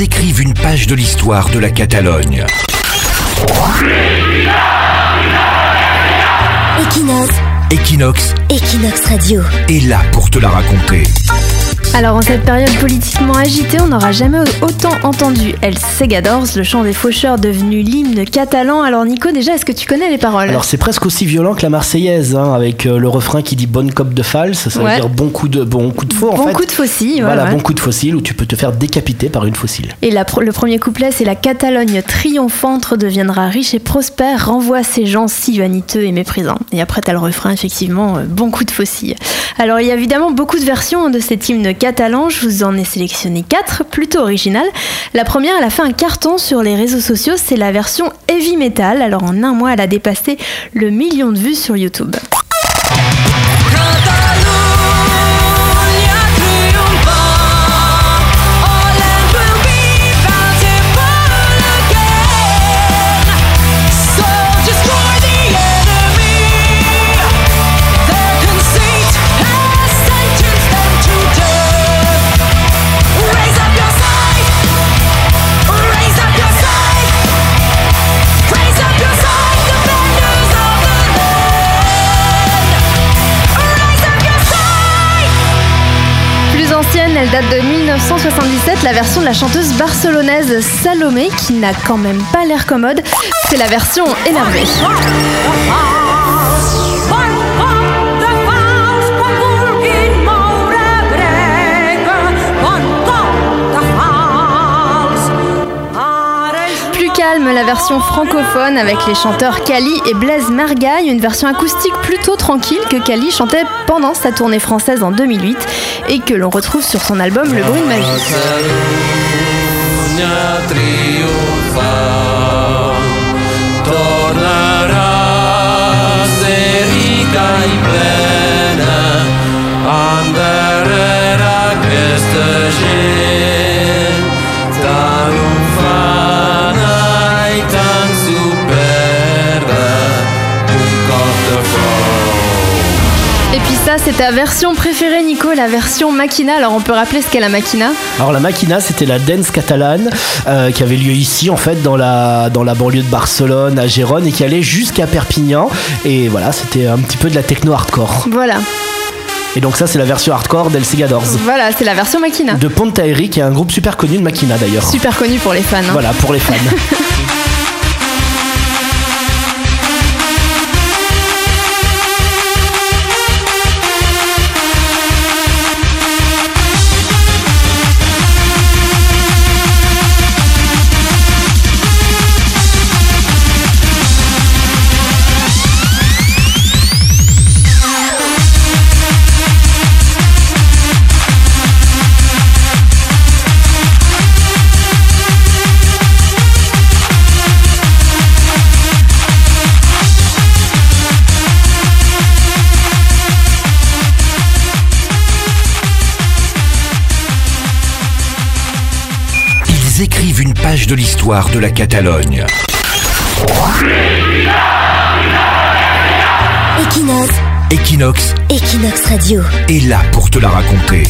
Ils écrivent une page de l'histoire de la Catalogne. Equinox, Equinox Equinox Radio. est là pour te la raconter. Alors en cette période politiquement agitée, on n'aura jamais autant entendu El Segadors, le chant des faucheurs devenu l'hymne catalan. Alors Nico, déjà, est-ce que tu connais les paroles? Alors c'est presque aussi violent que la Marseillaise, hein, avec euh, le refrain qui dit bonne cop de false, ça Ouais. veut dire bon coup de bon coup de faux en Bon fait. coup de ouais, voilà, ouais. bon coup de fossile où tu peux te faire décapiter par une fossile. Et la le premier couplet, c'est la Catalogne triomphante redeviendra riche et prospère, renvoie ces gens si vaniteux et méprisants. Et après, t'as le refrain, effectivement, euh, bon coup de faucille. Alors, il y a évidemment beaucoup de versions de cet hymne catalan. Je vous en ai sélectionné quatre, plutôt originales. La première, elle a fait un carton sur les réseaux sociaux. C'est la version heavy metal. Alors, en un mois, elle a dépassé le million de vues sur YouTube. Elle date de 1977, la version de la chanteuse barcelonaise Salomé, qui n'a quand même pas l'air commode. C'est la version énervée. La version francophone avec les chanteurs Kali et Blaise Margaille, une version acoustique plutôt tranquille que Kali chantait pendant sa tournée française en 2008 et que l'on retrouve sur son album Le Bruit de Magie. C'est ta version préférée, Nico, la version Makina. Alors on peut rappeler ce qu'est la Makina Alors la Maquina, c'était la dance catalane euh, qui avait lieu ici en fait dans la dans la banlieue de Barcelone à Gérone et qui allait jusqu'à Perpignan et voilà, c'était un petit peu de la techno hardcore. Voilà, Et donc ça c'est la version hardcore d'El Segadors. voilà, c'est la version Makina. De Pontaeri qui est un groupe super connu de Maquina d'ailleurs. Super connu pour les fans. hein. Voilà pour les fans. Ils écrivent une page de l'histoire de la Catalogne. Equinox, Equinox Equinox Radio. est là pour te la raconter.